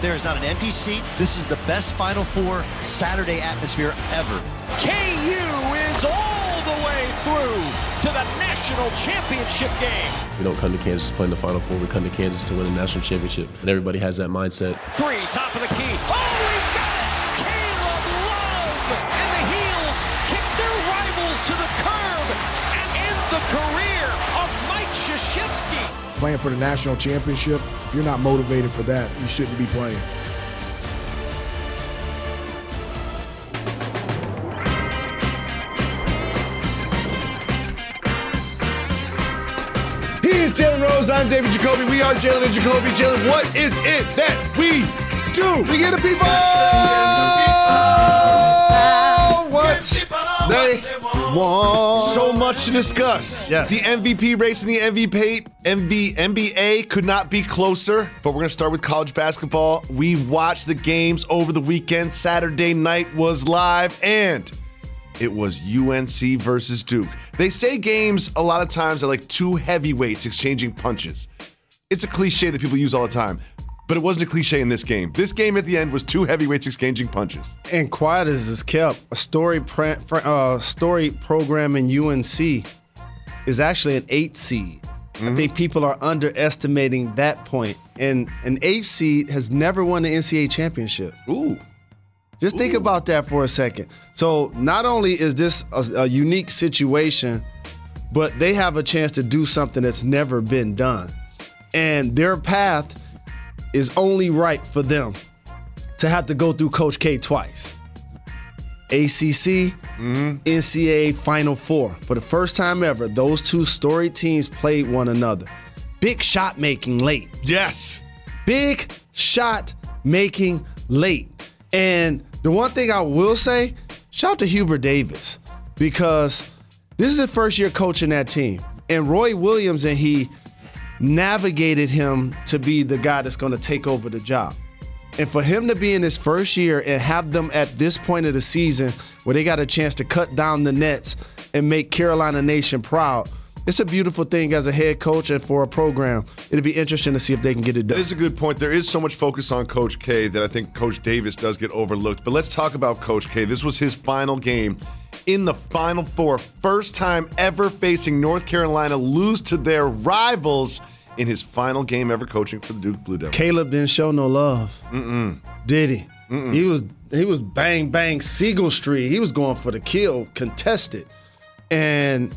There is not an empty seat. This is the best Final Four Saturday atmosphere ever. KU is all the way through to the national championship game. We don't come to Kansas to play in the Final Four. We come to Kansas to win a national championship. And everybody has that mindset. Three, top of the key. Oh, we got it! Caleb Love! And the Heels kick their rivals to the curb and end the career of Mike Krzyzewski. Playing for the national championship, if you're not motivated for that, you shouldn't be playing. He is Jalen Rose. I'm David Jacoby. We are Jalen and Jacoby. Jalen, what is it that we do? We get the people what they want. So much to discuss. Yes. The MVP race and the MVP MV, NBA could not be closer, but we're going to start with college basketball. We watched the games over the weekend. Saturday night was live, and it was UNC versus Duke. They say games a lot of times are like two heavyweights exchanging punches. It's a cliche that people use all the time, but it wasn't a cliche in this game. This game at the end was two heavyweights exchanging punches. And quiet as is kept, a story pre- uh, story program in UNC is actually an eight seed. I think people are underestimating that point. And an eight seed has never won the NCAA championship. Ooh. Just think about that for a second. So not only is this a, a unique situation, but they have a chance to do something that's never been done. And their path is only right for them to have to go through Coach K twice. ACC, mm-hmm. NCAA Final Four. For the first time ever, those two storied teams played one another. Big shot making late. Yes. Big shot making late. And the one thing I will say, shout out to Hubert Davis because this is his first year coaching that team. And Roy Williams and he navigated him to be the guy that's going to take over the job. And for him to be in his first year and have them at this point of the season where they got a chance to cut down the nets and make Carolina Nation proud, it's a beautiful thing as a head coach and for a program. It'll be interesting to see if they can get it done. is a good point. There is so much focus on Coach K that I think Coach Davis does get overlooked. But let's talk about Coach K. This was his final game in the Final Four. First time ever facing North Carolina lose to their rivals in his final game ever coaching for the Duke Blue Devils. Caleb didn't show no love. Mm-mm. Did he? Mm-mm. He was he was bang bang Siegel Street. He was going for the kill, contested. And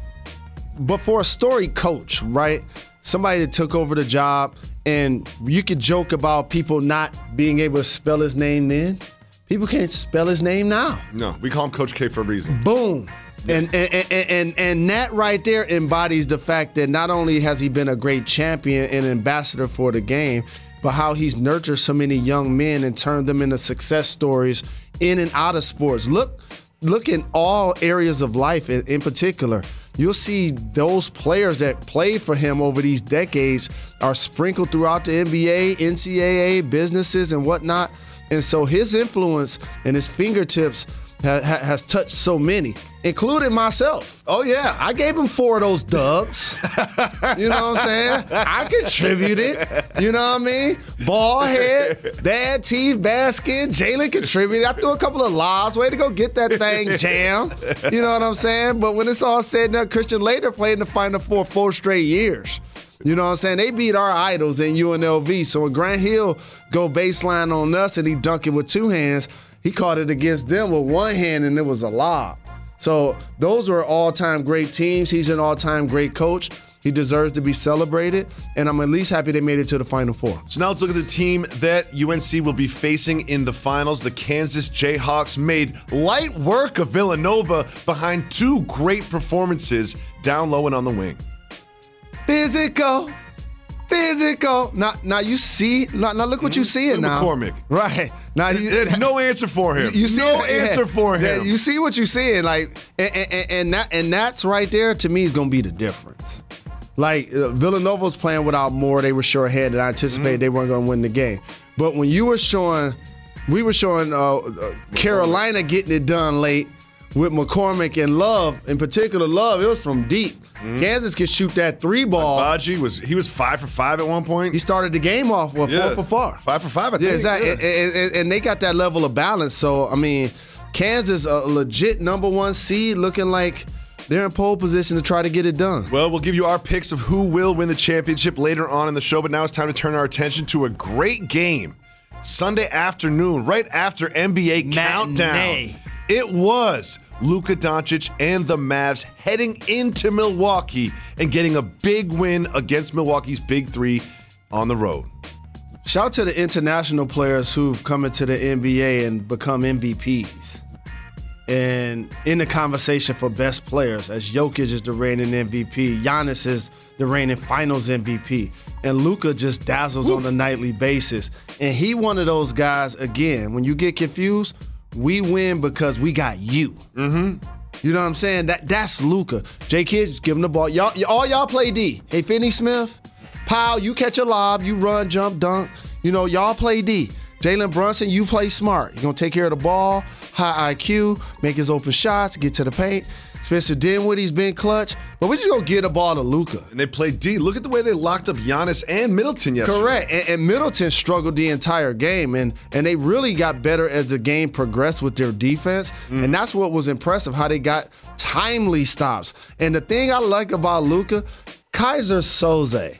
but for a story coach, right? Somebody that took over the job, and you could joke about people not being able to spell his name then. People can't spell his name now. No, we call him Coach K for a reason. Boom. And, and, and, and, and that right there embodies the fact that not only has he been a great champion and ambassador for the game, but how he's nurtured so many young men and turned them into success stories in and out of sports. Look, look in all areas of life in, in particular. You'll see those players that played for him over these decades are sprinkled throughout the NBA, NCAA, businesses, and whatnot. And so his influence and his fingertips ha- ha- has touched so many, including myself. Oh, yeah. I gave him four of those dubs. you know what I'm saying? I contributed. You know what I mean? Ball head, bad teeth, bad skin. Jalen contributed. I threw a couple of lobs. Way to go get that thing jammed. You know what I'm saying? But when it's all said and done, Christian Laettner played in the Final Four four straight years. You know what I'm saying? They beat our idols in UNLV. So when Grant Hill go baseline on us and he dunk it with two hands, he caught it against them with one hand and it was a lob. So those were all-time great teams. He's an all-time great coach. He deserves to be celebrated, and I'm at least happy they made it to the Final Four. So now let's look at the team that UNC will be facing in the finals. The Kansas Jayhawks made light work of Villanova behind two great performances down low and on the wing. Physical, physical. Now, now you see. Now, now look what you seeing Look at now. McCormack. Right now, you, There's no answer for him. you see no yeah, answer for yeah, him. you see what you see, seeing, like, and, and, and that and that's right there to me is gonna be the difference. Like uh, Villanova was playing without more, they were short-handed. I anticipated they weren't gonna win the game, but when you were showing, we were showing uh, uh, Carolina getting it done late with McCormack and Love, in particular Love, it was from deep. Mm-hmm. Kansas could shoot that three ball. Baji was he was five for five at one point. he started the game off with Yeah. four for four. Five for five. I Yeah, exactly. Yeah. And, and- and- and they got that level of balance. So I mean, Kansas a legit number one seed, looking like they're in pole position to try to get it done. Well, we'll give you our picks of who will win the championship later on in the show, but now it's time to turn our attention to a great game. Sunday afternoon, right after NBA countdown. It was Luka Doncic and the Mavs heading into Milwaukee and getting a big win against Milwaukee's Big Three on the road. Shout out to the international players who've come into the NBA and become MVPs. And in the conversation for best players, as Jokic is the reigning MVP, Giannis is the reigning Finals MVP, and Luka just dazzles on a nightly basis. And he one of those guys again. When you get confused, we win because we got you. Mm-hmm. You know what I'm saying? That that's Luka. J Kidd, just give him the ball. Y'all, all y'all play D. Hey, Finney Smith, Powell, you catch a lob, you run, jump, dunk. You know, y'all play D. Jalen Brunson, you play smart. You're gonna take care of the ball, high IQ, make his open shots, get to the paint. Spencer Dinwiddie's been clutch, but we just gonna get the ball to Luka. And they played D. Look at the way they locked up Giannis and Middleton yesterday. Correct. And, and Middleton struggled the entire game, and and they really got better as the game progressed with their defense, mm. and that's what was impressive how they got timely stops. And the thing I like about Luka, Keyser Söze.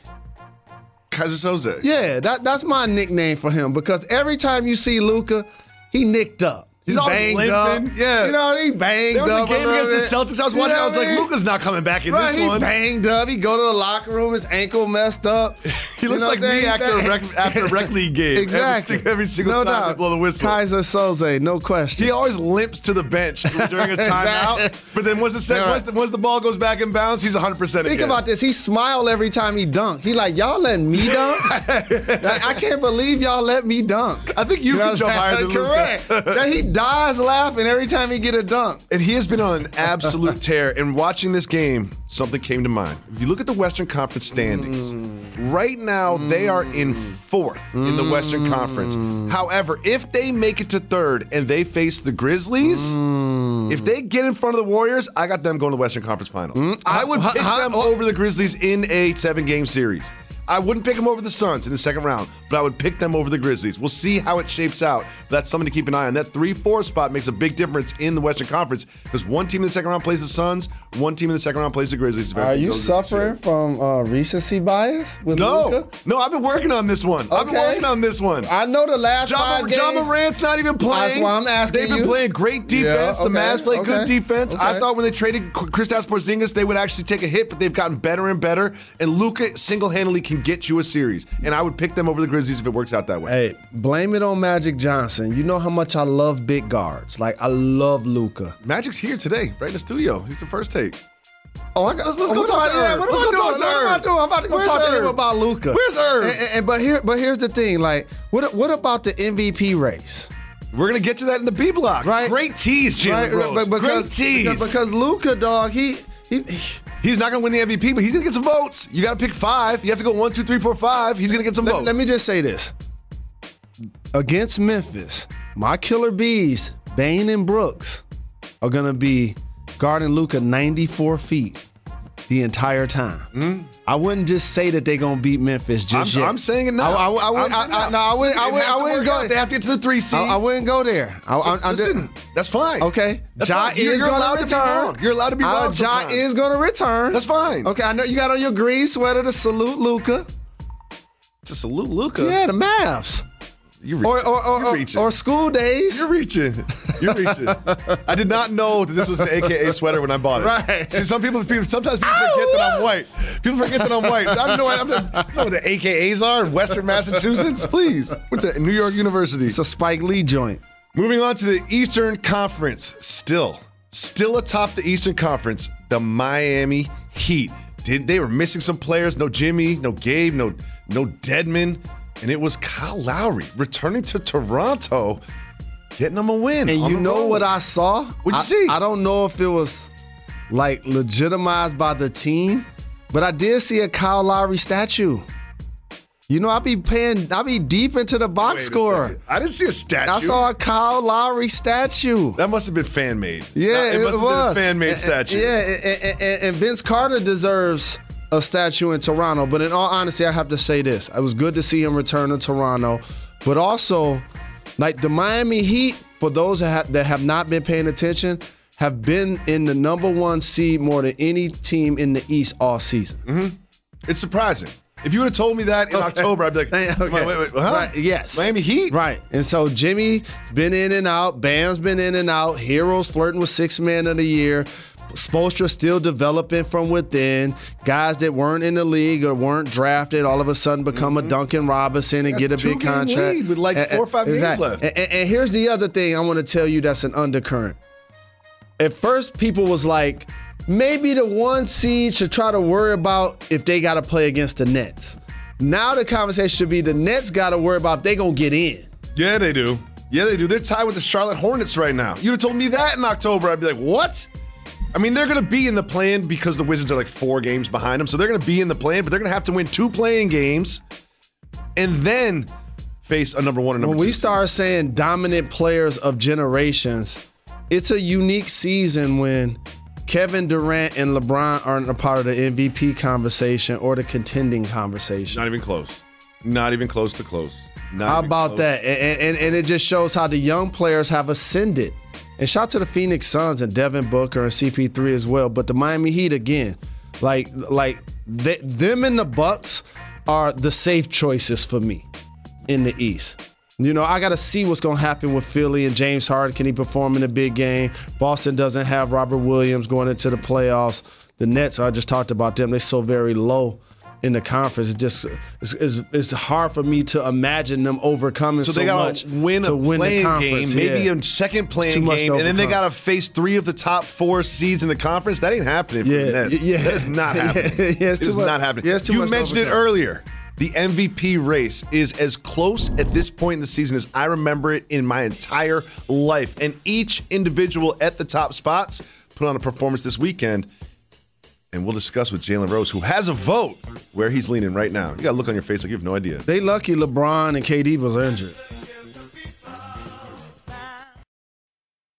Keyser Söze. Yeah, that, that's my nickname for him because every time you see Luka, he nicked up. He's he banged up. limping, yeah. You know, he banged up. There was up. a game little against the. Celtics. I was You watching. know I was like, mean? Luka's not coming back in Right, this he one. He banged up. He go to the locker room, his ankle messed up. He looks You like me after a rec, after rec league game. Exactly. Every, every single no time doubt. they blow the whistle. Keyser Söze, no question. he always limps to the bench during a timeout. Exactly. But then once the, set, right. once, the once the ball goes back in bounds, he's 100% Think again. about this. He smiled every time he dunked. He like, y'all letting me dunk? Like, I can't believe y'all let me dunk. I think you can jump higher than. Correct. that he dies laughing every time he get a dunk. And he has been on an absolute tear. And watching this game, something came to mind. If you look at the Western Conference standings, hmm. right now they are in fourth in the Western hmm. Conference. However, if they make it to third and they face the Grizzlies, hmm. if they get in front of the Warriors, I got them going to the Western Conference Finals. I would pick them oh. over the Grizzlies in a seven game series. I wouldn't pick them over the Suns in the second round, but I would pick them over the Grizzlies. We'll see how it shapes out. That's something to keep an eye on. That 3 4 spot makes a big difference in the Western Conference because one team in the second round plays the Suns, one team in the second round plays the Grizzlies. Are you goes as it suffering from uh, recency bias with No, Luka? no, I've been working on this one. I've been working on this one. I know the last John, five games. Ja Morant's not even playing. That's why I'm asking They've been you. playing great defense. Yeah, the okay, Mavs play good okay, defense. I thought when they traded Kristaps Porzingis, they would actually take a hit, but they've gotten better and better. And Luka single-handedly can get you a series. And I would pick them over the Grizzlies if it works out that way. Hey, blame it on Magic Johnson. You know how much I love big guards. Like I love Luka. Magic's here today, right in the studio. He's the first take. Oh, I got, Let's- let's oh, go talk to Herb. What am I doing? What am I doing? I'm about to go Where's talk to him about Luka. Where's Herb? And, and- but here, but here's the thing. Like, what what about the MVP race? We're gonna get to that in the B block. Right. Great tease, Jalen Rose. But Great tease. Because, because Luka, dog, he he. he he's not gonna win the MVP, but he's gonna get some votes. You gotta pick five. You have to go one, two, three, four, five. He's gonna get some let, votes. let me just say this. Against Memphis, my killer bees, Bane and Brooks, are gonna be guarding Luka 94 feet the entire time. I wouldn't just say that they're gonna beat Memphis I'm, just yet. I'm saying it now. I, I, I, I'm would- I, I, no, I wouldn't. I wouldn't. I wouldn't go. They have to get to the three seed. I, I wouldn't go there. I, So, I, I'm just- listen, that's fine. Okay, That's Ja fine. Is you're going allowed to to be return. You're allowed to be Uh, wrong Ja sometimes. is going to return. That's fine. Okay, I know you got on your green sweater to salute Luka. To salute Luka. Yeah, the Mavs. Or reaching. or, or, or, reaching. or school days. You're reaching. You're reaching. I did not know that this was an AKA sweater when I bought it. Right. See, some people feel, sometimes people forget that I'm white. People forget that I'm white. I don't know, what- I don't know what the AKAs are in Western Massachusetts. Please. What's that? New York University. It's a Spike Lee joint. Moving on to the Eastern Conference. Still, still atop the Eastern Conference, the Miami Heat. did they were missing some players. No Jimmy, no Gabe, no no Dedmon, and it was Kyle Lowry returning to Toronto, getting them a win. And you know road. what I saw? What'd you I, see? I don't know if it was like legitimized by the team, but I did see a Kyle Lowry statue. You know, I be paying, I be deep into the box a score. I didn't see a statue. I saw a Kyle Lowry statue. that must have been fan made. Yeah, it, must have was. been a fan made statue. Yeah, and, and- and Vince Carter deserves a statue in Toronto. But in all honesty, I have to say this: it was good to see him return to Toronto, but also, like the Miami Heat, for those that have, that have not been paying attention, have been in the number one seed more than any team in the East all season. Mm-hmm. It's surprising. If you would have told me that in October, I'd be like, Hey, wait, wait, wait, huh? Right, yes. Miami Heat? Right. And so Jimmy's been in and out. Bam's been in and out. Herro's flirting with six man of the year. Spoelstra still developing from within. Guys that weren't in the league or weren't drafted all of a sudden become a Duncan Robinson and Mm-hmm. Get a big contract. with, like, And- four or five games left. And, and- and here's the other thing I want to tell you that's an undercurrent. At first, people was like, maybe the one seed should try to worry about if they got to play against the Nets. Now the conversation should be the Nets got to worry about if they gonna get in. Yeah, they do. Yeah, they do. They're tied with the Charlotte Hornets right now. You'd have told me that in October. I'd be like, what? I mean, they're going to be in the play-in because the Wizards are like four games behind them. So they're going to be in the play-in, but they're going to have to win two play-in games and then face a number one and number When two. we start saying dominant players of generations, it's a unique season when Kevin Durant and LeBron aren't a part of the MVP conversation or the contending conversation. Not even close. Not even close to close. Not How about close. that? And, and, and it just shows how the young players have ascended. And shout to the Phoenix Suns and Devin Booker and CP3 as well. But the Miami Heat again, like like them and the Bucks are the safe choices for me in the East. You know, I got to see what's going to happen with Philly and James Harden. Can he perform in a big game? Boston doesn't have Robert Williams going into the playoffs. The Nets, I just talked about them. They're so very low in the conference. It just it's, it's, it's hard for me to imagine them overcoming So so, they got much to win a win play-in game, maybe yeah. a second play-in game, and then they got to face three of the top four seeds in the conference. That ain't happening for Yeah, the Nets. yeah. that is not happening. Yeah, it's It too is much- not happening. yeah, it's too you mentioned it earlier. The MVP race is as close at this point in the season as I remember it in my entire life, and each individual at the top spots put on a performance this weekend. And we'll discuss with Jalen Rose, who has a vote, where he's leaning right now. You got to look on your face like you have no idea. They lucky LeBron and KD was injured.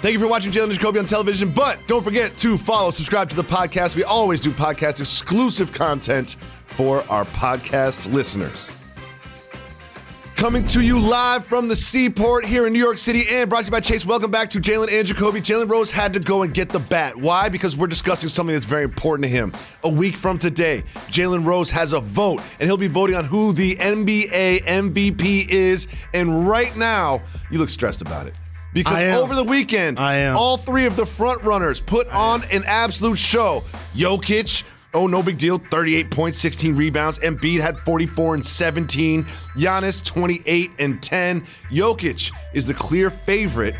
Thank you for watching Jalen and Jacoby on television, but don't forget to follow, subscribe to the podcast. We always do podcast exclusive content for our podcast listeners. Coming to you live from the seaport here in New York City and brought to you by Chase. Welcome back to Jalen and Jacoby. Jalen Rose had to go and get the bat. Why? Because we're discussing something that's very important to him. A week from today, Jalen Rose has a vote, and he'll be voting on who the NBA MVP is. And right now, you look stressed about it. Because over the weekend, I am. all three of the front runners put on an absolute show. Jokic, oh, no big deal, 38 points, 16 rebounds. Embiid had 44 and 17. Giannis, 28 and 10. Jokic is the clear favorite.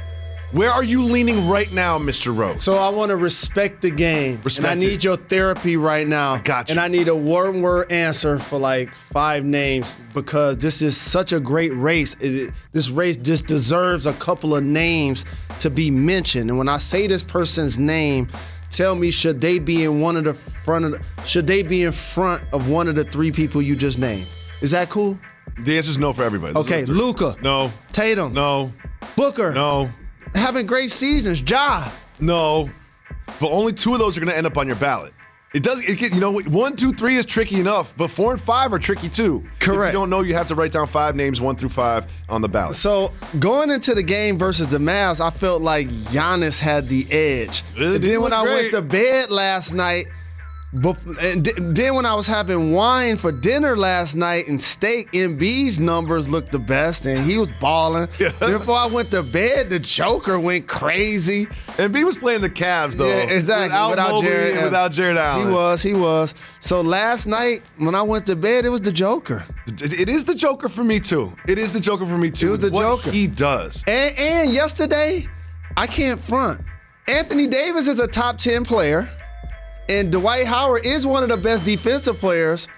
Where are you leaning right now, Mr. Rose? So I want to respect the game. Respect and I need it. your therapy right now. I got you. And I need a one word answer for like five names because this is such a great race. It- this race just deserves a couple of names to be mentioned. And when I say this person's name, tell me should they be in one of the front of the, should they be in front of one of the three people you just named? Is that cool? the answer is no for everybody. Those Okay, are the three. Luka. No. Tatum. No. Booker. No. Having great seasons. Ja. No. But only two of those are going to end up on your ballot. It does. It get, you know, one, two, three is tricky enough, but four and five are tricky too. Correct. If you don't know, you have to write down five names, one through five, on the ballot. So going into the game versus the Mavs, I felt like Giannis had the edge. Really and then when I great. went to bed last night, and then when I was having wine for dinner last night and steak, Embiid's numbers looked the best, and he was balling. Before I went to bed, the Joker went crazy. Embiid was playing the Cavs though. Yeah, exactly. Without, Mobley Jared and without Jarrett Allen. He was, he was. So last night when I went to bed, it was the Joker. It is the Joker for me too. It is the Joker for me too. It was the what Joker. He does. And, and yesterday, I can't front. Anthony Davis is a top 10 player, and Dwight Howard is one of the best defensive players,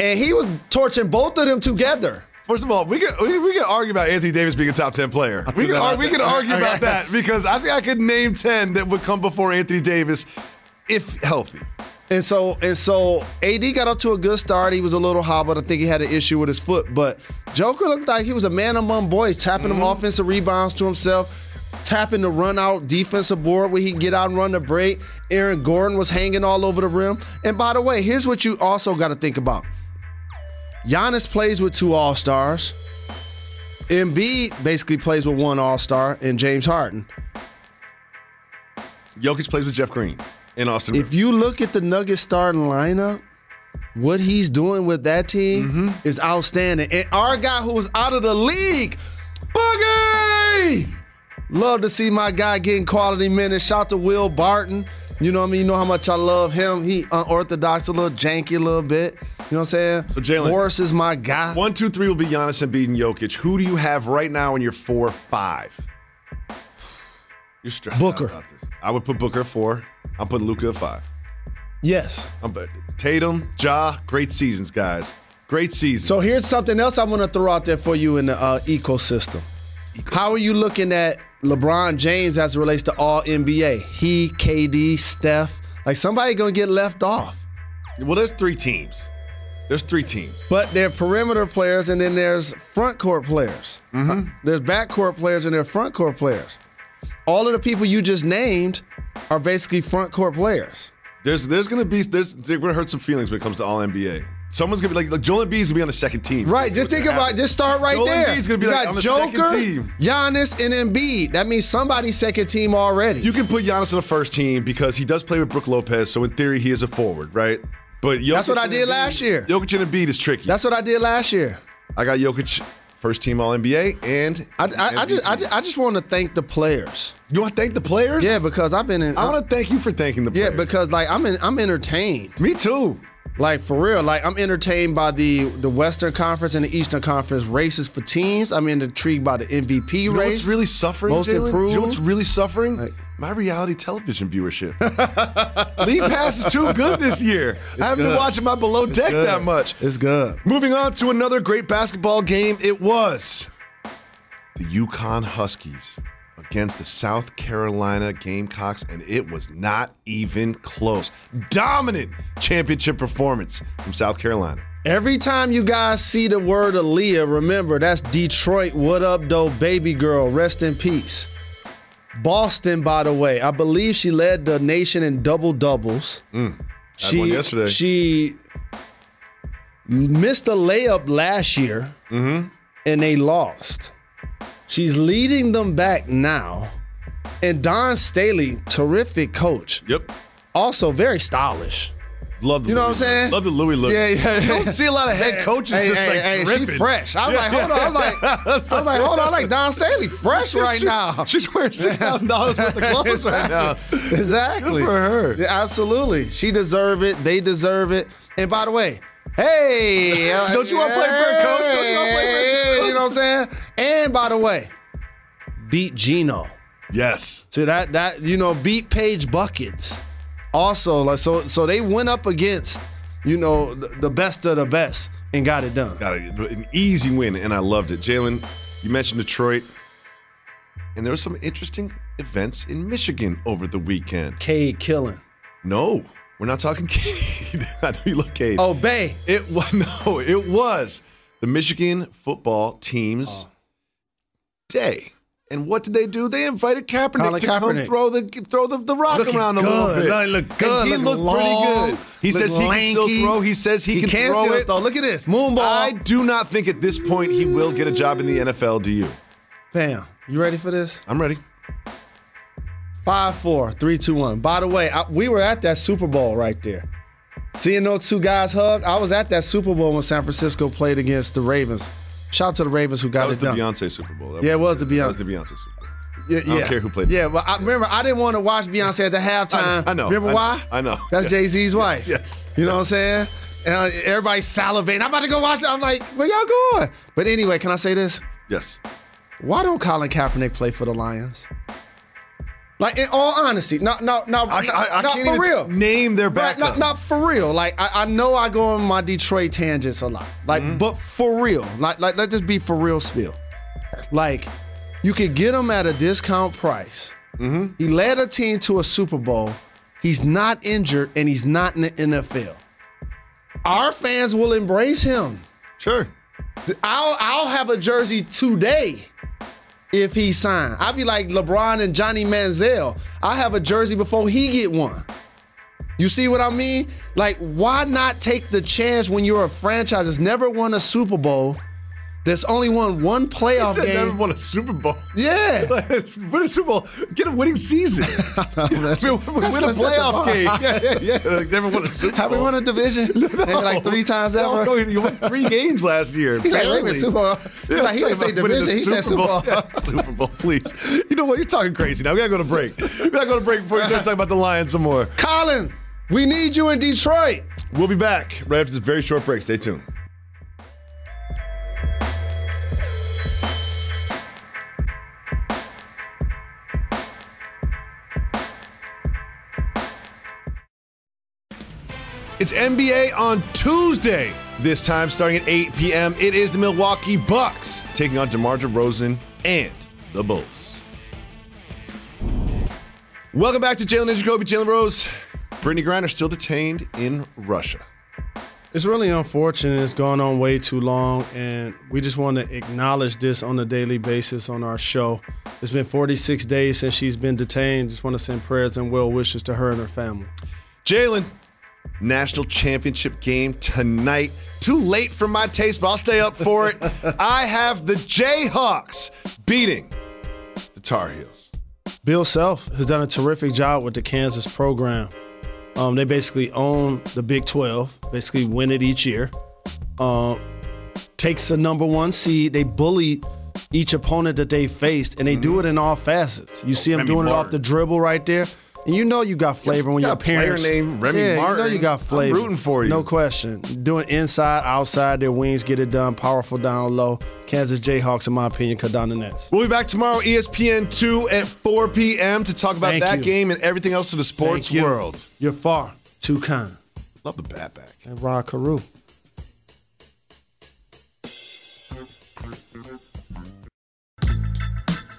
and he was torching both of them together. First of all, we can we, we can argue about Anthony Davis being a top ten player. We can ar- we can argue about that because I think I could name ten that would come before Anthony Davis if healthy. And so and so AD got up to a good start. He was a little hobbled. I think he had an issue with his foot. But Joker looked like he was a man among boys, tapping them mm-hmm. offensive rebounds to himself, tapping the run out defensive board where he can get out and run the break. Aaron Gordon was hanging all over the rim. And by the way, here's what you also got to think about. Giannis plays with two all-stars. Embiid basically plays with one all-star and James Harden. Jokic plays with Jeff Green in Austin. If you look at the Nuggets starting lineup, what he's doing with that team Mm-hmm. is outstanding. And our guy who was out of the league, Boogie! Love to see my guy getting quality minutes. Shout to Will Barton. You know what I mean? You know how much I love him. He unorthodox, a little janky a little bit. You know what I'm saying? So, Jalen- Morris is my guy. One, two, three will be Giannis and and Jokic. Who do you have right now in your four, five? You're stressed Booker. out about this. I would put Booker at four. I'm putting Luka at five. Yes. I'm but Tatum, Ja, great seasons, guys. Great seasons. So here's something else I want to throw out there for you in the uh, ecosystem. How are you looking at LeBron James as it relates to all NBA? He, KD, Steph. Like somebody gonna get left off. well, there's three teams. There's three teams. But they're perimeter players and then there's front court players. Mm-hmm. There's back court players and there's front court players. All of the people you just named are basically front court players. There's there's gonna be there's they're gonna hurt some feelings when it comes to all NBA. Someone's gonna be like like Joel Embiid's gonna be on the second team. Right, just think about, just start right Joel there. Embiid's gonna be you like got on the Joker, second team. Giannis, and Embiid. That means somebody's second team already. You can put Giannis on the first team because he does play with Brooke Lopez, so in theory he is a forward, right? But Jokic That's what I did Embiid- last year. Jokic and Embiid is tricky. That's what I did last year. I got Jokic first team All NBA and I, I, I just, I just, I just want to thank the players. you want to thank the players? Yeah, because I've been in. I want to thank you for thanking the yeah, because like I'm in, I'm entertained. me too. Like for real, like I'm entertained by the the Western Conference and the Eastern Conference races for teams. I'm intrigued by the MVP You know race. what's really suffering, Most Jalen? You improved. know what's really suffering? My reality television viewership. League Pass is too good this year. I haven't been watching my below deck good. that much. It's good. Moving on to another great basketball game. It was the UConn Huskies against the South Carolina Gamecocks, and it was not even close. Dominant championship performance from South Carolina. Every time you guys see the word Aaliyah, remember that's Detroit. What up, though, baby girl? Rest in peace. Boston, by the way, I believe she led the nation in double doubles. Had one yesterday. She missed a layup last year, Mm-hmm. and they lost. She's leading them back now. And Dawn Staley, terrific coach, Yep. also very stylish. Love the You know what I'm saying? Love the Louis look. Yeah, yeah, You don't see a lot of head coaches Hey, just hey, like hey, she fresh. I was like, hold on. I was like, I was like, hold on. I like Dawn Staley, fresh right She- now. She's wearing six thousand dollars worth of clothes right now. Exactly. Good for her. Yeah, absolutely. She deserve it. They deserve it. And by the way, hey, Don't you wanna play for a coach? Don't you wanna play for a coach? You know what I'm saying? And by the way, beat Gino. Yes. So that that you know beat Paige Bueckers. Also, like so so they went up against you know the, the best of the best and got it done. Got a, an easy win, and I loved it. Jalen, you mentioned Detroit, and there were some interesting events in Michigan over the weekend. Cade killing. No, we're not talking Cade. I know you love Cade. Oh, Bay. It was no, it was the Michigan football team's oh. Day. And what did they do? They invited Kaepernick Colin to come Kaepernick. throw the throw the, the rock Looking around a good. little bit. Look- look good, And he looked long, pretty good. He says he can still lanky. throw. He says he, He can, can throw it. Though. Look at this. Moonball. I do not think at this point he will get a job in the NFL. Do you? Fam, you ready for this? I'm ready. Five, four, three, two, one. By the way, I, we were at that Super Bowl right there. Seeing those two guys hug, I was at that Super Bowl when San Francisco played against the Ravens. Shout out to the Ravens who got That was it was the done. Beyonce Super Bowl. That Yeah, it was the Beyonce. That was the Beyonce Super Bowl. Yeah, don't care who played. Yeah, but I remember I didn't want to watch Beyonce at the halftime. I know, Remember I know, why? I know. That's Yes. Jay Z's wife. yes. You know what I'm saying? And uh, everybody's salivating. I'm about to go watch it. I'm like, where y'all going? But anyway, can I say this? Yes. Why don't Colin Kaepernick play for the Lions? Like, in all honesty, not, not, not, I, I, I not can't for real. name their Right, backup. not, not for real. Like I, I know I go on my Detroit tangents a lot. Like, Mm-hmm. but for real. Like, like let this be for real spill. Like, you could get him at a discount price. Mm-hmm. He led a team to a Super Bowl. He's not injured and he's not in the NFL. Our fans will embrace him. Sure. I'll I'll have a jersey today if he signed. I'll be like LeBron and Johnny Manziel. I'll have a jersey before he get one. You see what I mean? Like, why not take the chance when you're a franchise that's never won a Super Bowl, that's only won one He playoff game. never won a Super Bowl. Yeah. win a Super Bowl. Get a winning season. win a gonna set the playoff game. Yeah, yeah, yeah. Like, never won a Super Bowl. Have we won a division? Maybe like three times No, ever. you won three games last year. He like, wait a minute. Super Bowl. He like, he didn't say division, he said Super Bowl. Yeah, Super Bowl, please. You know what? You're talking crazy now. We gotta go to break. We gotta go to break before we start talking about the Lions some more. Colin, we need you in Detroit. We'll be back right after this very short break. Stay tuned. It's NBA on Tuesday. This time, starting at 8 p.m., it is the Milwaukee Bucks taking on DeMar DeRozan and the Bulls. Welcome back to Jalen and Jacoby. Jalen Rose, Brittney Griner still detained in Russia. It's really unfortunate. It's gone on way too long, and we just want to acknowledge this on a daily basis on our show. It's been 46 days since she's been detained. Just want to send prayers and well wishes to her and her family. Jalen, national championship game tonight. Too late for my taste, but I'll stay up for it. I have the Jayhawks beating the Tar Heels. Bill Self has done a terrific job with the Kansas program. Um, they basically own the Big 12, basically win it each year. Um, takes the number one seed. They bully each opponent that they faced, and they do it in all facets. You see them Remy doing it off the dribble right there. And you know you got flavor when got your a player parents. named Remy yeah, you know you got I'm flavor. rooting for you. No question. Doing inside, outside, their wings get it done. Powerful down low. Kansas Jayhawks, in my opinion, cut down the nets. We'll be back tomorrow, ESPN 2 at 4 p.m. to talk about Thank that you. game and everything else in the sports Thank you. world. You're far too kind. Love the bat back. And Rod Carew.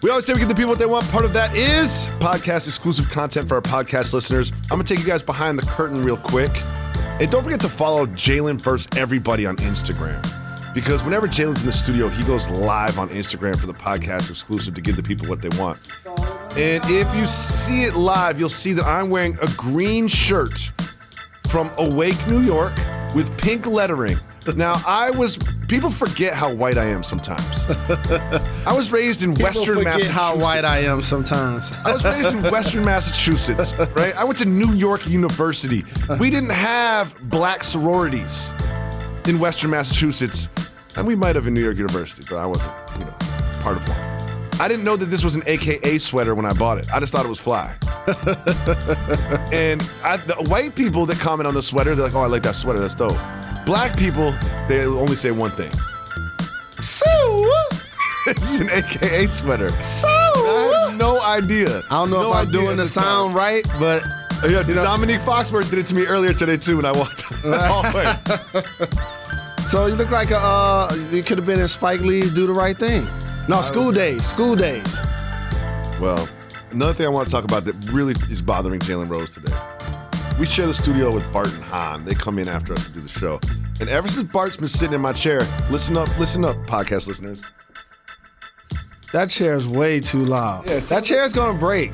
We always say we give the people what they want. Part of that is podcast exclusive content for our podcast listeners. I'm gonna take you guys behind the curtain real quick. And don't forget to follow Jalen versus everybody on Instagram. Because whenever Jalen's in the studio, he goes live on Instagram for the podcast exclusive to give the people what they want. And if you see it live, you'll see that I'm wearing a green shirt from Awake, New York, with pink lettering. Now, I was, people forget how white I am sometimes. I was raised in Western forget Massachusetts. how white I am sometimes. I was raised in Western Massachusetts, right? I went to New York University. We didn't have black sororities in Western Massachusetts. And we might have in New York University, but I wasn't, you know, part of one. I didn't know that this was an AKA sweater when I bought it. I just thought it was fly. and I, the white people that comment on the sweater, they're like, oh, I like that sweater. That's dope. Black people, they only say one thing. So, This is an AKA sweater. so. I had no idea. I don't know No if I'm doing the time. sound right, but Yeah, Dominique Foxworth did it to me earlier today too when I walked down the hallway. so you look like a uh, you could have been in Spike Lee's Do the Right Thing. No, school days, school days. Well, another thing I want to talk about that really is bothering Jalen Rose today. We share the studio with Bart and Hahn. They come in after us to do the show. And ever since Bart's been sitting in my chair, listen up, listen up, podcast listeners. That chair is way too loud. Yeah, that chair is gonna break.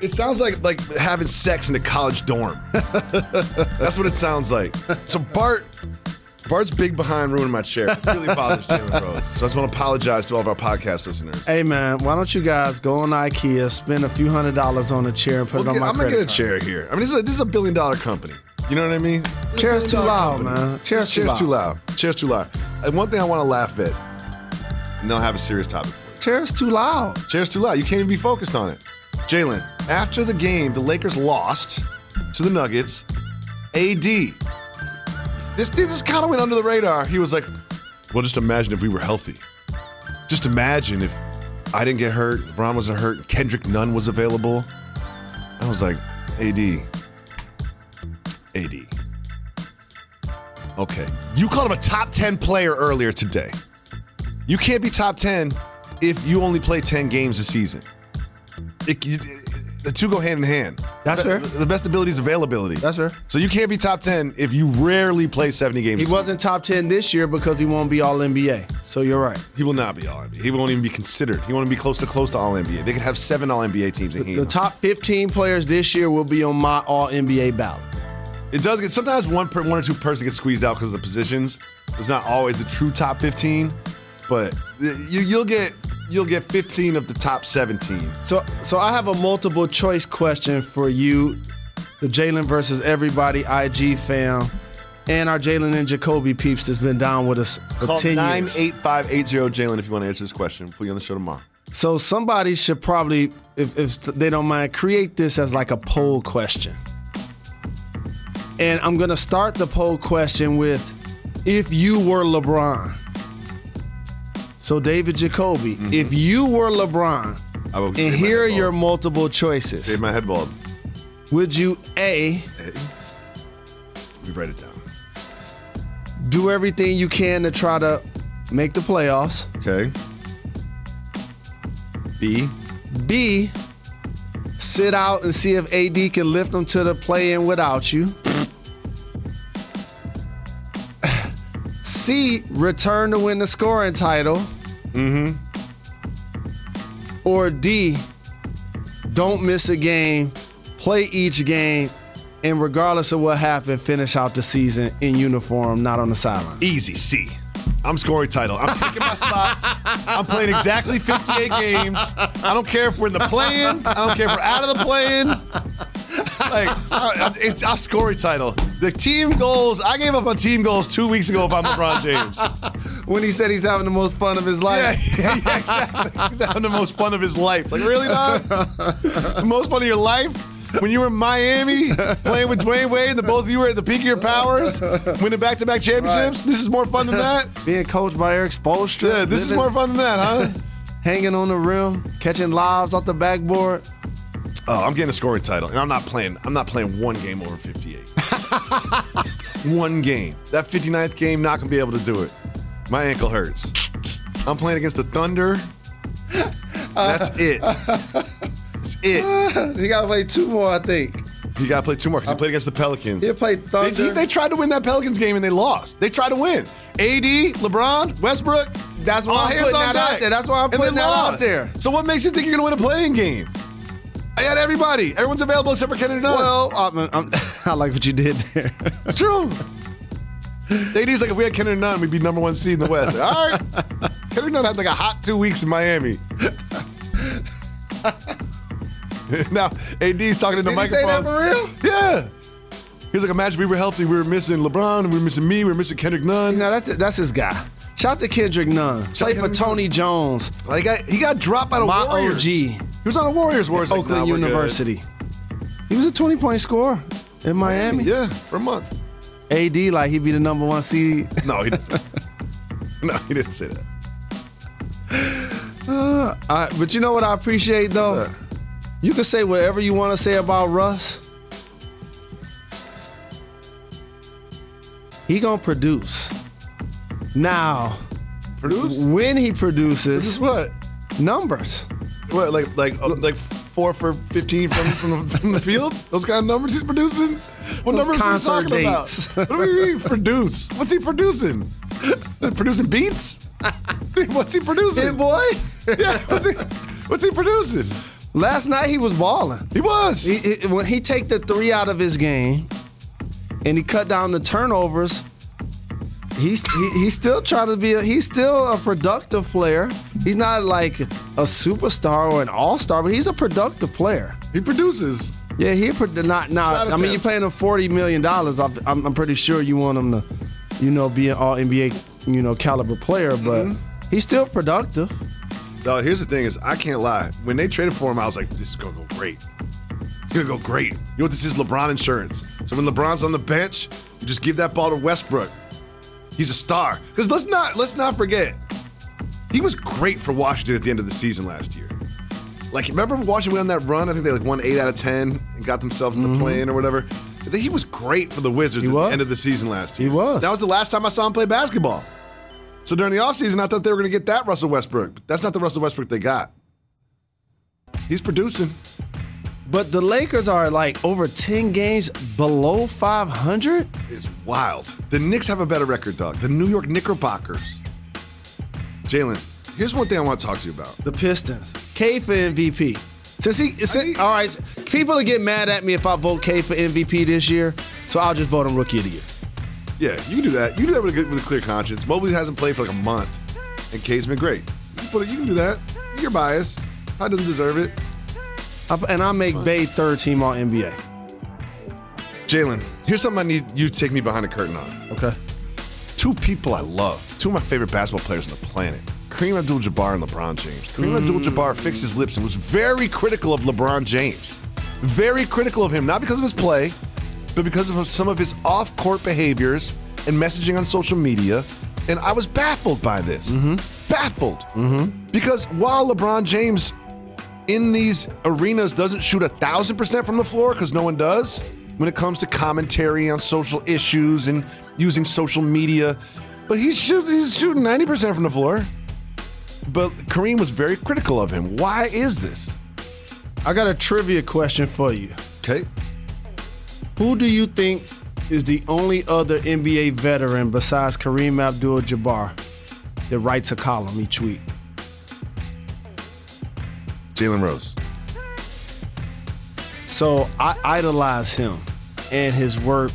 It sounds like like having sex in a college dorm. That's what it sounds like. So Bart, Bart's big behind ruining my chair. It really bothers Jalen Rose. So I just want to apologize to all of our podcast listeners. Hey man, why don't you guys go on IKEA, spend a few hundred dollars on a chair and put We'll it on get- my I'm gonna get a card. chair here. I mean, this is a, this is a billion dollar company. You know what I mean? Chair's too loud, company. man. Chair's This too chair's too loud. loud. Chair's too loud. And one thing I want to laugh at, and they'll have a serious topic for you. Chair's too loud. Chair's too loud. You can't even be focused on it. Jalen, after the game, the Lakers lost to the Nuggets. AD. This this just kind of went under the radar. He was like, "Well, just imagine if we were healthy. Just imagine if I didn't get hurt, LeBron wasn't hurt, Kendrick Nunn was available." I was like, "AD, AD." Okay, you called him a top ten player earlier today. You can't be top 10 if you only play 10 games a season. It- the two go hand in hand. That's the, fair. The best ability is availability. That's fair. So you can't be top 10 if you rarely play 70 games. He wasn't top 10 this year because he won't be all NBA. So you're right. He will not be All NBA. He won't even be considered. He won't be close to close to All NBA. They could have seven All NBA teams in here. The top 15 players this year will be on my all NBA ballot. It does get sometimes one per, one or two person gets squeezed out because of the positions. It's not always the true top 15, but you, you'll get you'll get 15 of the top 17. So so I have a multiple choice question for you, the Jalen versus everybody IG fam, and our Jalen and Jacoby peeps that's been down with us for Call 10 years. 98580 Jalen if you want to answer this question. Put you on the show tomorrow. So somebody should probably, if, if they don't mind, create this as like a poll question. And I'm gonna start the poll question with, if you were LeBron. So David Jacoby, mm-hmm. if you were LeBron, and here are your multiple choices. Shave my head bald. Would you A, We write it down. do everything you can to try to make the playoffs? Okay. B. B, sit out and see if AD can lift them to the play in without you. C, return to win the scoring title. Mm-hmm. Or D, don't miss a game, play each game, and regardless of what happened, finish out the season in uniform, not on the sideline. Easy. C. I'm scoring title. I'm picking my spots. I'm playing exactly 58 games. I don't care if we're in the play-in. I don't care if we're out of the play-in. Like, uh, I- it's I'm scoring title. The team goals. I gave up on team goals two weeks ago. If I'm LeBron James. When he said he's having the most fun of his life. yeah, yeah, exactly. He's having the most fun of his life. Like, really, dog? the most fun of your life? When you were in Miami playing with Dwyane Wade, the both of you were at the peak of your powers, winning back-to-back championships. This is more fun than that. Being coached by Erik Spoelstra. Yeah, this is more fun than that, huh? hanging on the rim, catching lobs off the backboard. Oh, I'm getting a scoring title, and I'm not playing. I'm not playing one game over 58. one game. That 59th game, not gonna be able to do it. My ankle hurts. I'm playing against the Thunder. That's it. That's it. he got to play two more, I think. He got to play two more because he played against the Pelicans. He'll play They, Thunder. he- they tried to win that Pelicans game and they lost. They tried to win. AD, LeBron, Westbrook. That's why I'm putting that out there. That's why I'm putting that out there. So what makes you think you're going to win a play-in game? I had everybody. Everyone's available except for Kennedy Nunn. well, I'm, I'm, I like what you did there. It's true. AD's like, if we had Kennedy Nunn, we'd be number one seed in the West. All right. Kennedy Nunn had like a hot two weeks in Miami. now, AD's talking into Did he say that for real? Yeah. He's like, imagine we were healthy. We were missing LeBron. We were missing me. We were missing Kendrick Nunn. You know, that's that's his guy. Shout out to Kendrick Nunn. Play for Tony Jones, Like, I, he got dropped out of My Warriors. OG. He was on the Warriors. Warriors like, Oakland nah, we're. University. He was a 20 point scorer in Miami. Yeah, for a month. AD, like he'd be the number one seed. No, he didn't. Say no, he didn't say that. I, but you know what I appreciate though? That? You can say whatever you want to say about Russ. He gonna produce. Now, Produce? when he This produces is what? numbers, What, like like uh, like four for fifteen from from the, from the field? Those kind of numbers he's producing? What Those numbers concert are we talking dates. about? What do you mean produce? What's he producing? producing beats? What's he producing? Boy. yeah, what's he, what's he producing? Last night he was balling. He was. He, he- when he take the three out of his game, and he cut down the turnovers. He's he, he's still trying to be a he's still a productive player. He's not like a superstar or an all star, but he's a productive player. He produces. Yeah, he pro- not now. I mean, him. you're paying him forty million dollars. I'm, I'm pretty sure you want him to, you know, be an all NBA, you know, caliber player. But Mm-hmm. he's still productive. So here's the thing: is I can't lie. When they traded for him, I was like, "This is gonna go great. It's gonna go great." You know what this is? LeBron insurance. So when LeBron's on the bench, you just give that ball to Westbrook. He's a star. Because let's not let's not forget, he was great for Washington at the end of the season last year. Like, remember Washington went on that run? I think they like won eight out of ten and got themselves in the play-in or whatever. I think he was great for the Wizards Mm-hmm. He at was. the end of the season last year. He was. That was the last time I saw him play basketball. So during the offseason, I thought they were going to get that Russell Westbrook. But that's not the Russell Westbrook they got. He's producing. But the Lakers are like over ten games below five hundred. It's wild. The Knicks have a better record, dog. The New York Knickerbockers. Jalen, here's one thing I want to talk to you about. The Pistons. Cade for MVP. Since he, since, all right, people will get mad at me if I vote Cade for MVP this year, so I'll just vote him Rookie of the Year. Yeah, you can do that. You can do that with a, with a clear conscience. Mobley hasn't played for like a month, and Cade's been great. You can, put it, you can do that. You're biased. Probably doesn't deserve it. And I make Bey third team all NBA. Jalen, here's something I need you to take me behind the curtain on. Okay. Two people I love, two of my favorite basketball players on the planet. Kareem Abdul-Jabbar and LeBron James. Kareem mm. Abdul-Jabbar fixed his lips and was very critical of LeBron James. Very critical of him, not because of his play, but because of some of his off-court behaviors and messaging on social media. And I was baffled by this. Mm-hmm. Baffled. Mm-hmm. Because while LeBron James in these arenas doesn't shoot a thousand percent from the floor because no one does when it comes to commentary on social issues and using social media. But he's, shoot, he's shooting 90% from the floor. But Kareem was very critical of him. Why is this? I got a trivia question for you. Okay. Who do you think is the only other NBA veteran besides Kareem Abdul Jabbar that writes a column each week? Jalen Rose. So I idolize him and his work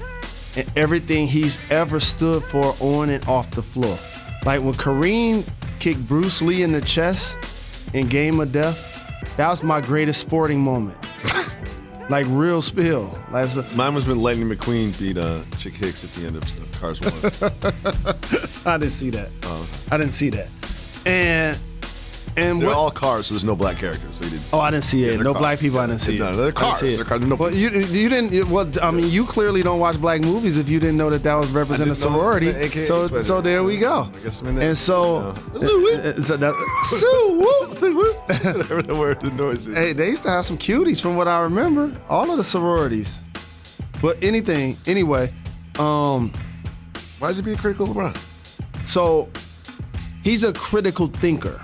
and everything he's ever stood for on and off the floor. Like when Kareem kicked Bruce Lee in the chest in Game of Death, that was my greatest sporting moment. like real spill. Like, so- Mine was when Lightning McQueen beat uh, Chick Hicks at the end of, of Cars 1. I didn't see that. Oh. I didn't see that. And and They're what? all cars, so there's no black characters. So you didn't see Oh, I didn't see it. they're No cars. black people. I didn't see No, it. they're cars. They're cars. No- Well, you you didn't. Well, I mean, you clearly don't watch black movies if you didn't know that that was representing a didn't know it was sorority. the So sweater. so there we go. I guess I'm in. And so, No. so that, Sue. Whatever the word, the noise is. Hey, they used to have some cuties from what I remember. All of the sororities. But anything, anyway, um, Why is he being critical of LeBron? so he's a critical thinker.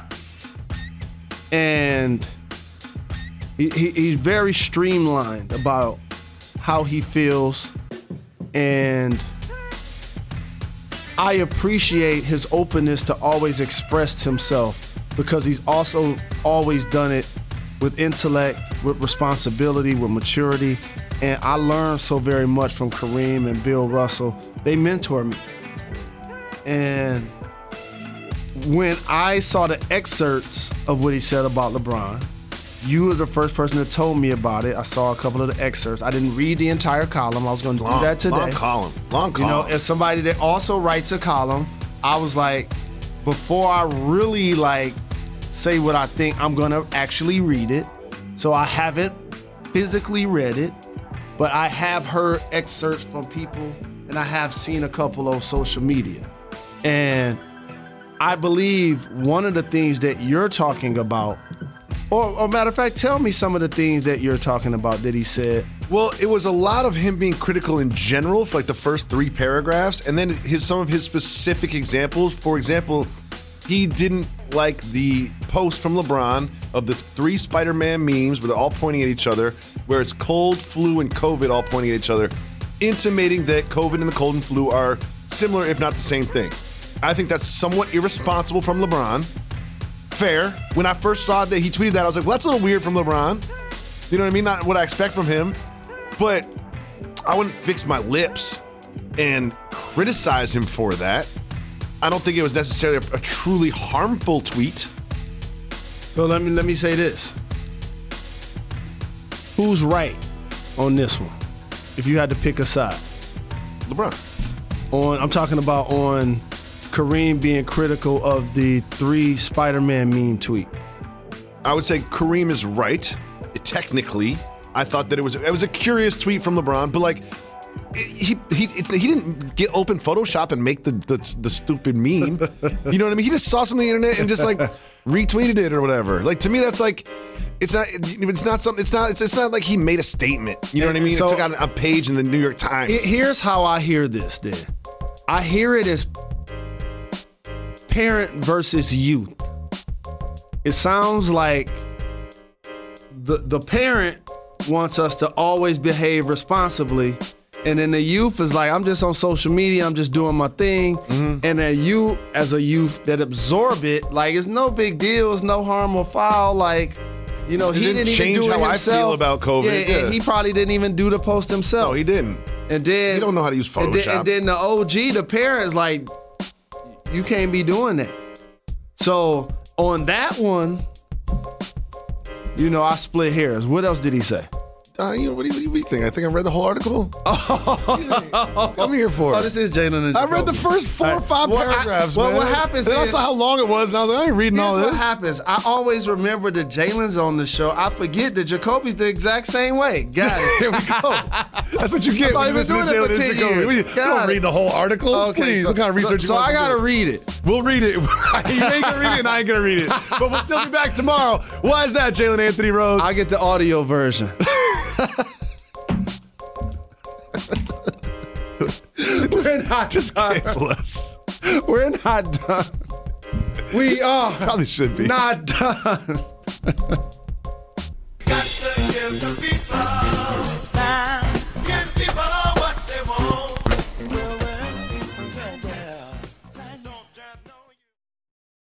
And he, he, he's very streamlined about how he feels. And I appreciate his openness to always express himself because he's also always done it with intellect, with responsibility, with maturity. And I learned so very much from Kareem and Bill Russell. They mentor me. And when I saw the excerpts of what he said about LeBron, you were the first person that told me about it. I saw a couple of the excerpts. I didn't read the entire column. I was going to do that today. long column. Long column. You know, as somebody that also writes a column, I was like, before I really like say what I think, I'm gonna actually read it. So I haven't physically read it, but I have heard excerpts from people and I have seen a couple on social media. And I believe one of the things that you're talking about, or, or matter of fact, tell me some of the things that you're talking about that he said. Well, it was a lot of him being critical in general for like the first three paragraphs, and then his some of his specific examples. For example, he didn't like the post from LeBron of the three Spider-Man memes where they're all pointing at each other, where it's cold, flu, and COVID all pointing at each other, intimating that COVID and the cold and flu are similar, if not the same thing. I think that's somewhat irresponsible from LeBron fair. When I first saw that he tweeted that, I was like, well, that's a little weird from LeBron. You know what I mean? Not what I expect from him. But I wouldn't fix my lips and criticize him for that. I don't think it was necessarily a, a truly harmful tweet. So let me let me say this. Who's right on this one? If you had to pick a side. LeBron. On I'm talking about on Kareem being critical of the three Spider-Man meme tweet. I would say Kareem is right. Technically, I thought that it was it was a curious tweet from LeBron, but like he he he didn't get open Photoshop and make the the, the stupid meme. you know what I mean? He just saw something on the internet and just like retweeted it or whatever. Like to me, that's like it's not it's not something it's not it's, it's not like he made a statement. You know what I mean? So- it took out a page in the New York Times. He- Here's how I hear this. Then I hear it as parent versus youth. It sounds like the the parent wants us to always behave responsibly. And then the youth is like, I'm just on social media, I'm just doing my thing. Mm-hmm. And then you, as a youth, that absorb it, like it's no big deal, it's no harm or foul. Like, you know, It he didn't didn't, change even do it how I feel about COVID, Yeah, yeah. he probably didn't even do the post himself. no, he didn't. And then He don't know how to use And then, Photoshop. and then the OG, the parents, like, you can't be doing that. So on that one, you know, I split hairs. What else did he say? Uh, you know, what do, you, what do you think? I think I read the whole article. I'm here for Oh, this is Jalen and I read the first four or five Well, I- paragraphs. well, man. what happens And then I saw how long it was, and I was like, I ain't reading all this. what happens. I always remember that Jalen's on the show. I forget that Jacoby's the exact same way. Got it. Here we go. That's what you get I'm not when you even listen to doing it for 10 Jacoby. years. We- don't read the whole article. Okay, Please, so, what kind of research so, so I gotta do? read it. We'll read it. you ain't gonna read it, and I ain't gonna read it. But we'll still be back tomorrow. Why is that, Jalen Anthony Rose? I get the audio version. We're not just done. cancel us. We're not done. We are probably should be not done.